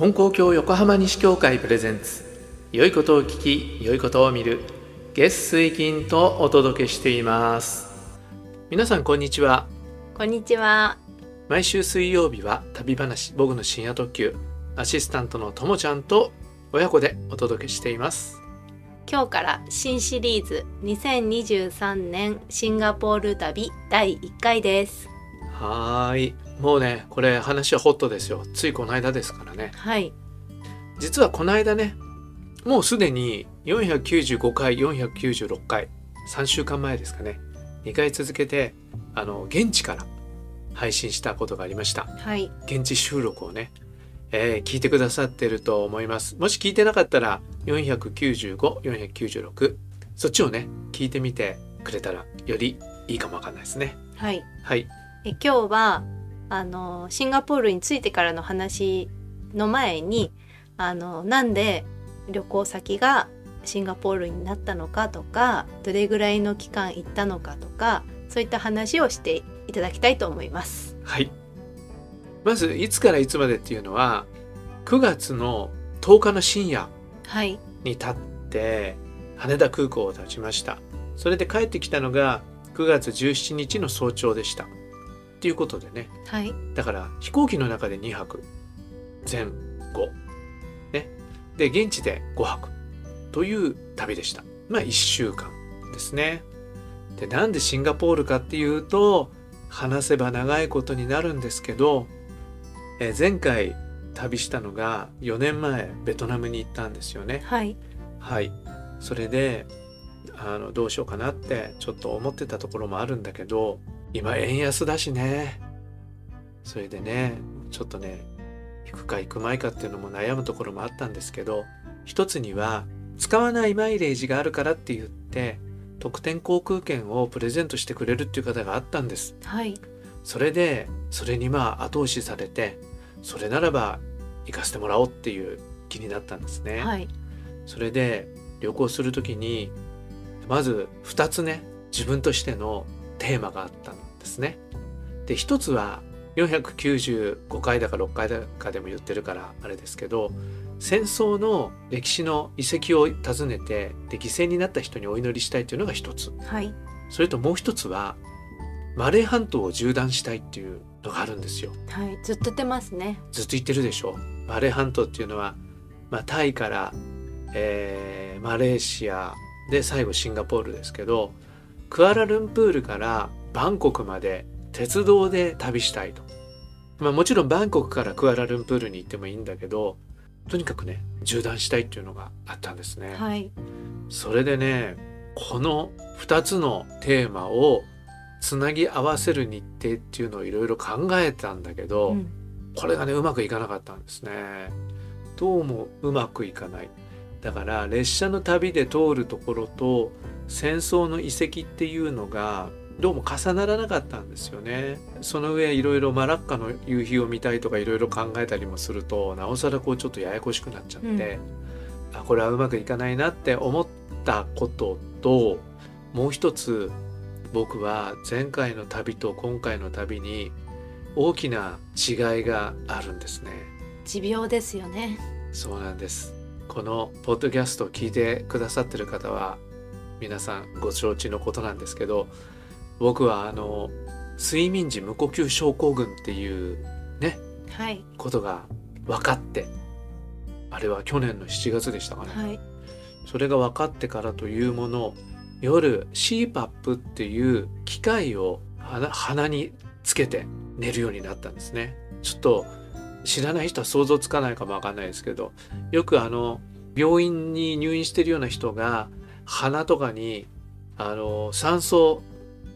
金光教横浜西教会プレゼンツ。良いことを聞き良いことを見る。月水金とお届けしています。皆さんこんにちは。こんにちは。毎週水曜日は旅話僕の深夜特急。アシスタントのともちゃんと親子でお届けしています。今日から新シリーズ2023年シンガポール旅第1回です。はーいもうねこれ話はホットですよ。ついこの間ですからね。はい。実はこの間ねもうすでに495回496回3週間前ですかね。2回続けてあの現地から配信したことがありました。はい。現地収録をね、えー聞いてくださってると思います。もし聞いてなかったら495496そっちをね聞いてみてくれたらよりいいかもわかんないですね。はい。はい。え今日はあのシンガポールに着いてからの話の前にあのなんで旅行先がシンガポールになったのかとかどれぐらいの期間行ったのかとかそういった話をしていただきたいと思います。はいまずいつからいつまでっていうのは9月の10日の深夜はい。に立って羽田空港を立ちましたそれで帰ってきたのが9月17日の早朝でしたっていうことでね。はい。だから飛行機の中で2泊。前後。ね。で現地で5泊。という旅でした。まあ1週間ですね。でなんでシンガポールかっていうと話せば長いことになるんですけどえー前回旅したのが4年前ベトナムに行ったんですよね。はい。はい。それであのどうしようかなってちょっと思ってたところもあるんだけど今円安だしねそれでねちょっとね行くか行くまいかっていうのも悩むところもあったんですけど一つには使わないマイレージがあるからって言って特典航空券をプレゼントしてくれるっていう方があったんですはい。それでそれにまあ後押しされてそれならば行かせてもらおうっていう気になったんですね。はい。それで旅行する時にまず2つね自分としてのテーマがあったんですね。で一つは495回だか6回だかでも言ってるからあれですけど戦争の歴史の遺跡を訪ねてで犠牲になった人にお祈りしたいというのが一つはい。それともう一つはマレー半島を縦断したいっていうのがあるんですよ。はい。ずっと出ますね。ずっと言ってるでしょマレー半島っていうのは、まあ、タイから、えーマレーシアで最後シンガポールですけどクアラルンプールからバンコクまで鉄道で旅したいと、まあ、もちろんバンコクからクアラルンプールに行ってもいいんだけどとにかくね縦断したいっていうのがあったんですね。はい。それでねこの2つのテーマをつなぎ合わせる日程っていうのをいろいろ考えたんだけど、うんこれがねうまくいかなかったんですねどうもうまくいかないだから列車の旅で通るところと戦争の遺跡っていうのがどうも重ならなかったんですよね。その上いろいろマラッカの夕日を見たいとかいろいろ考えたりもするとなおさらこうちょっとややこしくなっちゃって、あこれはうまくいかないなって思ったことともう一つ僕は前回の旅と今回の旅に大きな違いがあるんですね。持病ですよね。そうなんです。このポッドキャストを聞いてくださってる方は皆さんご承知のことなんですけど僕はあの睡眠時無呼吸症候群っていうねはい。ことが分かってあれは去年の7月でしたかね、はい。それが分かってからというもの夜 CPAP っていう機械を鼻鼻につけて寝るようになったんですねちょっと知らない人は想像つかないかもわかんないですけどよくあの病院に入院してるような人が鼻とかにあの酸素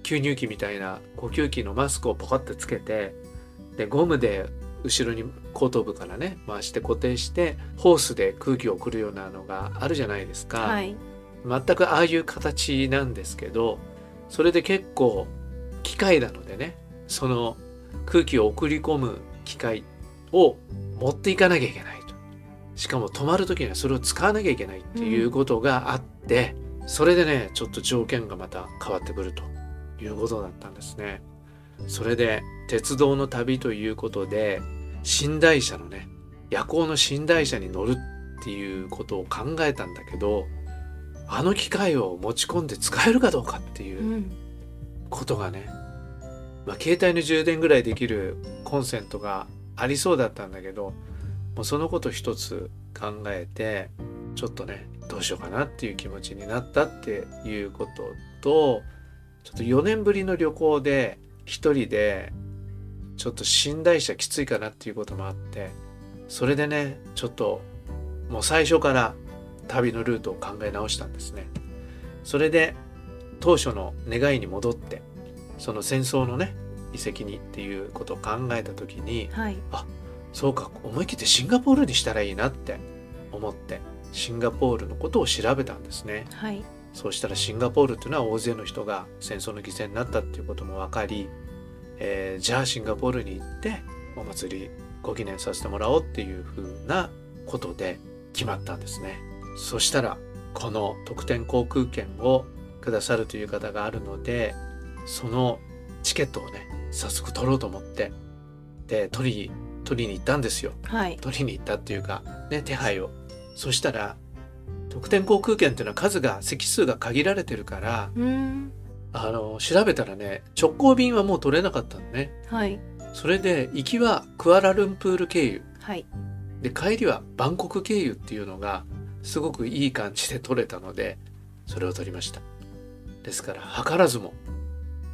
吸入器みたいな呼吸器のマスクをポカってつけてでゴムで後ろに後頭部からね回して固定してホースで空気を送るようなのがあるじゃないですか、はい。全くああいう形なんですけどそれで結構機械なのでねその空気を送り込む機械を持っていかなきゃいけないと。しかも止まる時にはそれを使わなきゃいけないっていうことがあって、それでねちょっと条件がまた変わってくるということだったんですね。それで鉄道の旅ということで寝台車のね夜行の寝台車に乗るっていうことを考えたんだけどあの機械を持ち込んで使えるかどうかっていううんことがね、まあ、携帯の充電ぐらいできるコンセントがありそうだったんだけどもうそのこと一つ考えてちょっとねどうしようかなっていう気持ちになったっていうこととちょっと4年ぶりの旅行で一人でちょっと寝台車きついかなっていうこともあってそれでねちょっともう最初から旅のルートを考え直したんですね。それで当初の願いに戻ってその戦争のね遺跡にっていうことを考えた時に、はい、あそうか思い切ってシンガポールにしたらいいなって思ってシンガポールのことを調べたんですね。はい、そうしたらシンガポールっていうのは大勢の人が戦争の犠牲になったっていうことも分かり、えー、じゃあシンガポールに行ってお祭りご記念させてもらおうっていうふうなことで決まったんですね。そしたらこの特典航空券をくださるという方があるのでそのチケットをね早速取ろうと思ってで取り取りに行ったんですよ。はい、取りに行ったっていうかね手配を。そしたら特典航空券っていうのは数が席数が限られてるからあの調べたらね直行便はもう取れなかったのね。はい、それで行きはクアラルンプール経由、はい、で帰りはバンコク経由っていうのがすごくいい感じで取れたのでそれを取りました。ですから図らずも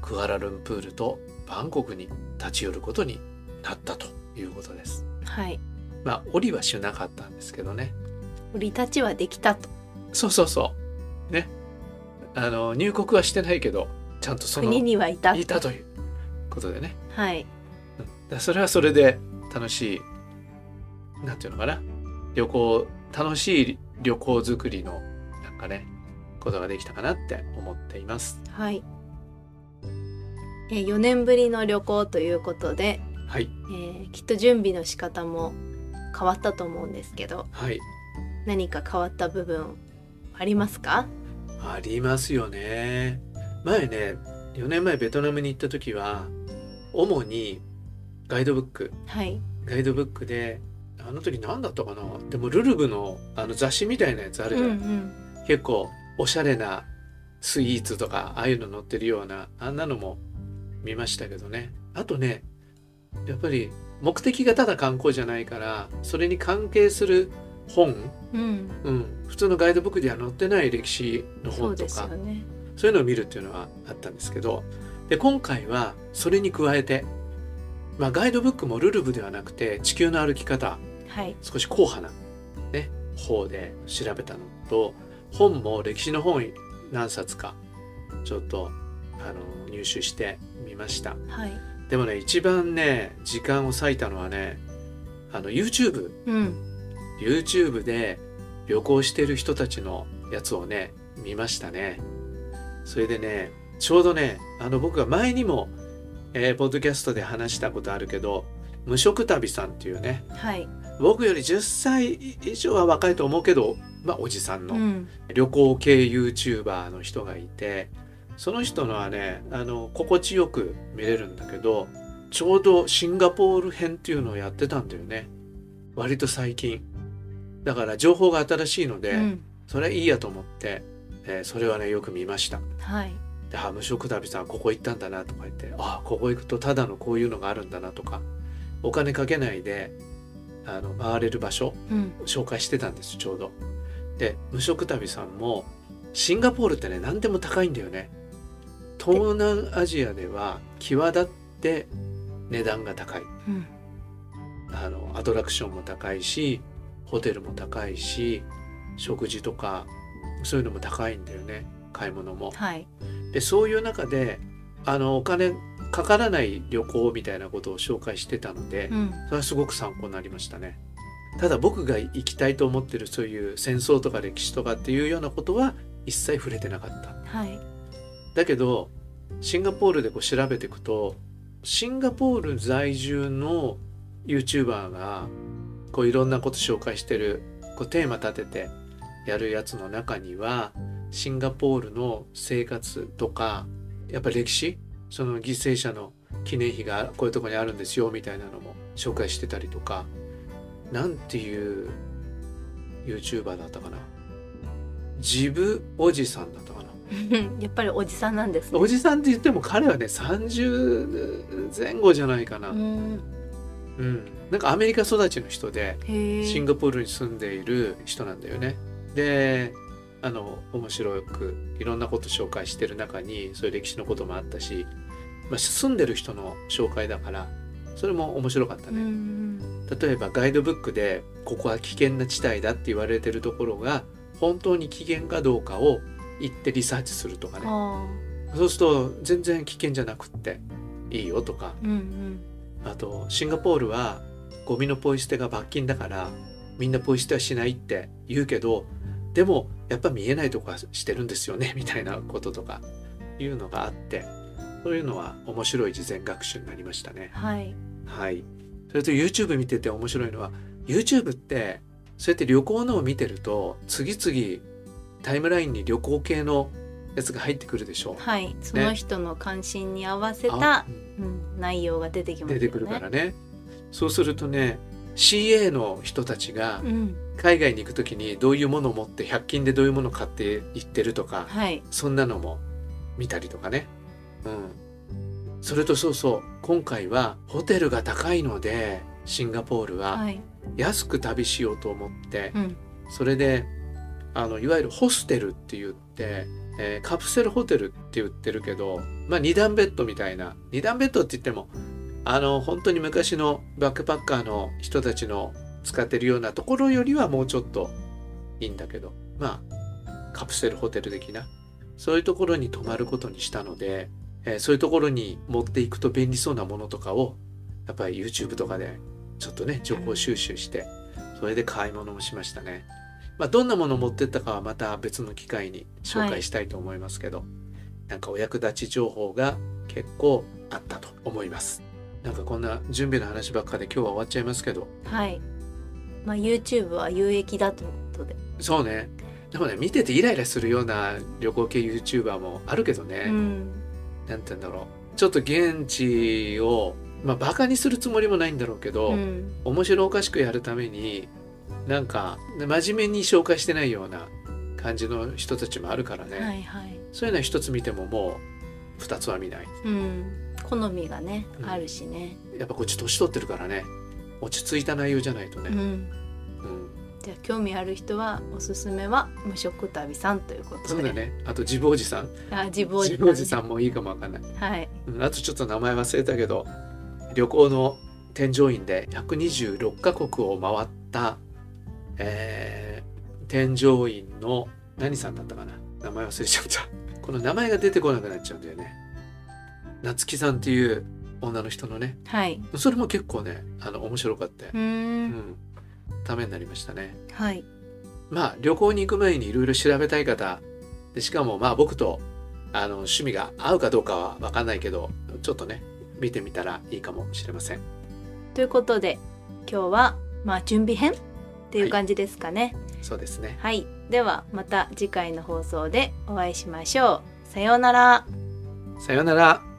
クアラルンプールとバンコクに立ち寄ることになったということです。はい。まあ降りはしなかったんですけどね降り立ちはできたと。そうそうそう。ね。あの入国はしてないけどちゃんとその国にはいたいたということでね。はい。それはそれで楽しいなんていうのかな。旅行楽しい旅行作りのなんかねことができたかなって思っています。はい。え4年ぶりの旅行ということで、はい。えー、きっと準備の仕方も変わったと思うんですけど、はい、何か変わった部分ありますか？ありますよね。前ね4年前ベトナムに行った時は主にガイドブック、はい、ガイドブックであの時何だったかな？でもルルブのあの雑誌みたいなやつあるじゃない、うんうん、結構おしゃれなスイーツとかああいうの載ってるようなあんなのも見ましたけどね。あとねやっぱり目的がただ観光じゃないからそれに関係する本、うん、うん、普通のガイドブックでは載ってない歴史の本とか。そう、ね,、いうのを見るっていうのはあったんですけど。で今回はそれに加えて、まあ、ガイドブックもルルブではなくて地球の歩き方はい、少し硬派な、ね、方で調べたのと本も歴史の本何冊かちょっとあの入手してみました、はい、でもね一番ね時間を割いたのはねあの YouTube、うん、YouTube で旅行してる人たちのやつをね見ましたね。それでねちょうどねあの僕が前にも、えー、ポッドキャストで話したことあるけど無職旅さんっていうね、はい、僕より10歳以上は若いと思うけど、まあ、おじさんの旅行系 YouTuber の人がいて、その人のはねあの心地よく見れるんだけどちょうどシンガポール編っていうのをやってたんだよね。割と最近だから情報が新しいので、うん、それはいいやと思って、えー、それはねよく見ました。はいで「あ無職旅さんここ行ったんだな」とか言って「あここ行くとただのこういうのがあるんだな」とかお金かけないであの回れる場所、うん、紹介してたんですちょうど。で無職旅さんもシンガポールってね何でも高いんだよね。東南アジアでは際立って値段が高い、うん、あのアトラクションも高いしホテルも高いし食事とかそういうのも高いんだよね買い物も。はい、でそういう中であのお金かからない旅行みたいなことを紹介してたので、うん、それはすごく参考になりましたね。ただ僕が行きたいと思ってるそういう戦争とか歴史とかっていうようなことは一切触れてなかった。はい、だけどシンガポールでこう調べていくとシンガポール在住の YouTuber がこういろんなこと紹介してるこうテーマ立ててやるやつの中にはシンガポールの生活とかやっぱり歴史その犠牲者の記念碑がこういうとこにあるんですよみたいなのも紹介してたりとかなんていう YouTuber だったかな。ジブおじさんだったかな。やっぱりおじさんなんですね。おじさんって言っても彼はね30前後じゃないかな、ううん。んなんかアメリカ育ちの人でシンガポールに住んでいる人なんだよね。であの面白くいろんなこと紹介してる中にそういう歴史のこともあったし、まあ、住んでる人の紹介だからそれも面白かったうね。ん例えばガイドブックでここは危険な地帯だって言われてるところが本当に危険かどうかを行ってリサーチするとかね。あそうすると全然危険じゃなくっていいよとか。ーうんうんあとシンガポールはゴミのポイ捨てが罰金だからみんなポイ捨てはしないって言うけどでもやっぱ見えないとこはしてるんですよねみたいなこととかいうのがあってそういうのは面白い事前学習になりましたね。はいはい。それと YouTube 見てて面白いのは YouTube ってそうやって旅行のを見てると次々タイムラインに旅行系のやつが入ってくるでしょう。はいその人の関心に合わせあた、うん、内容が出てきますよね出てくるからね。そうするとね CA の人たちがうん海外に行く時にどういうものを持って100均でどういうものを買って行ってるとかはいそんなのも見たりとかね。うん。それとそうそう今回はホテルが高いのでシンガポールははい安く旅しようと思って、うんそれであのいわゆるホステルって言って、えーカプセルホテルって言ってるけど、まあ、2段ベッドみたいな2段ベッドって言ってもあの本当に昔のバックパッカーの人たちの使ってるようなところよりはもうちょっといいんだけどまあカプセルホテル的なそういうところに泊まることにしたので、えーそういうところに持っていくと便利そうなものとかをやっぱり YouTube とかでちょっとね情報収集してそれで買い物もしましたね。まあ、どんなものを持ってったかはまた別の機会に紹介したいと思いますけど、なんかお役立ち情報が結構あったと思います。なんかこんな準備の話ばっかで今日は終わっちゃいますけど。はい。まあ YouTube は有益だということで、そうね。でもね見ててイライラするような旅行系 YouTuber もあるけどね、うん。なんて言うんだろう。ちょっと現地をまあバカにするつもりもないんだろうけど、うん。面白おかしくやるためになんか真面目に紹介してないような感じの人たちもあるからね、はいはい。そういうのは一つ見てももう二つは見ない。うん。好みがね、うん。あるしね。やっぱこっち年取ってるからね。落ち着いた内容じゃないとね、うん。うん。じゃあ興味ある人はおすすめは無職旅さんということで。そうだね。あとジブおじさんあ自分おじジブおじさんもいいかもわかんない、はい。うん、あとちょっと名前忘れたけど旅行の添乗員で126カ国を回った、えー添乗員の何さんだったかな？名前忘れちゃった。この名前が出てこなくなっちゃうんだよね。夏木さんっていう女の人のね。はい。それも結構ねあの面白かったよ。う、ん、ためになりましたね。はい。まあ旅行に行く前にいろいろ調べたい方。でしかもまあ僕とあの趣味が合うかどうかは分かんないけどちょっとね見てみたらいいかもしれません。ということで今日はまあ準備編っていう感じですかね。そうですね。はい、ではまた次回の放送でお会いしましょう。さようなら。さようなら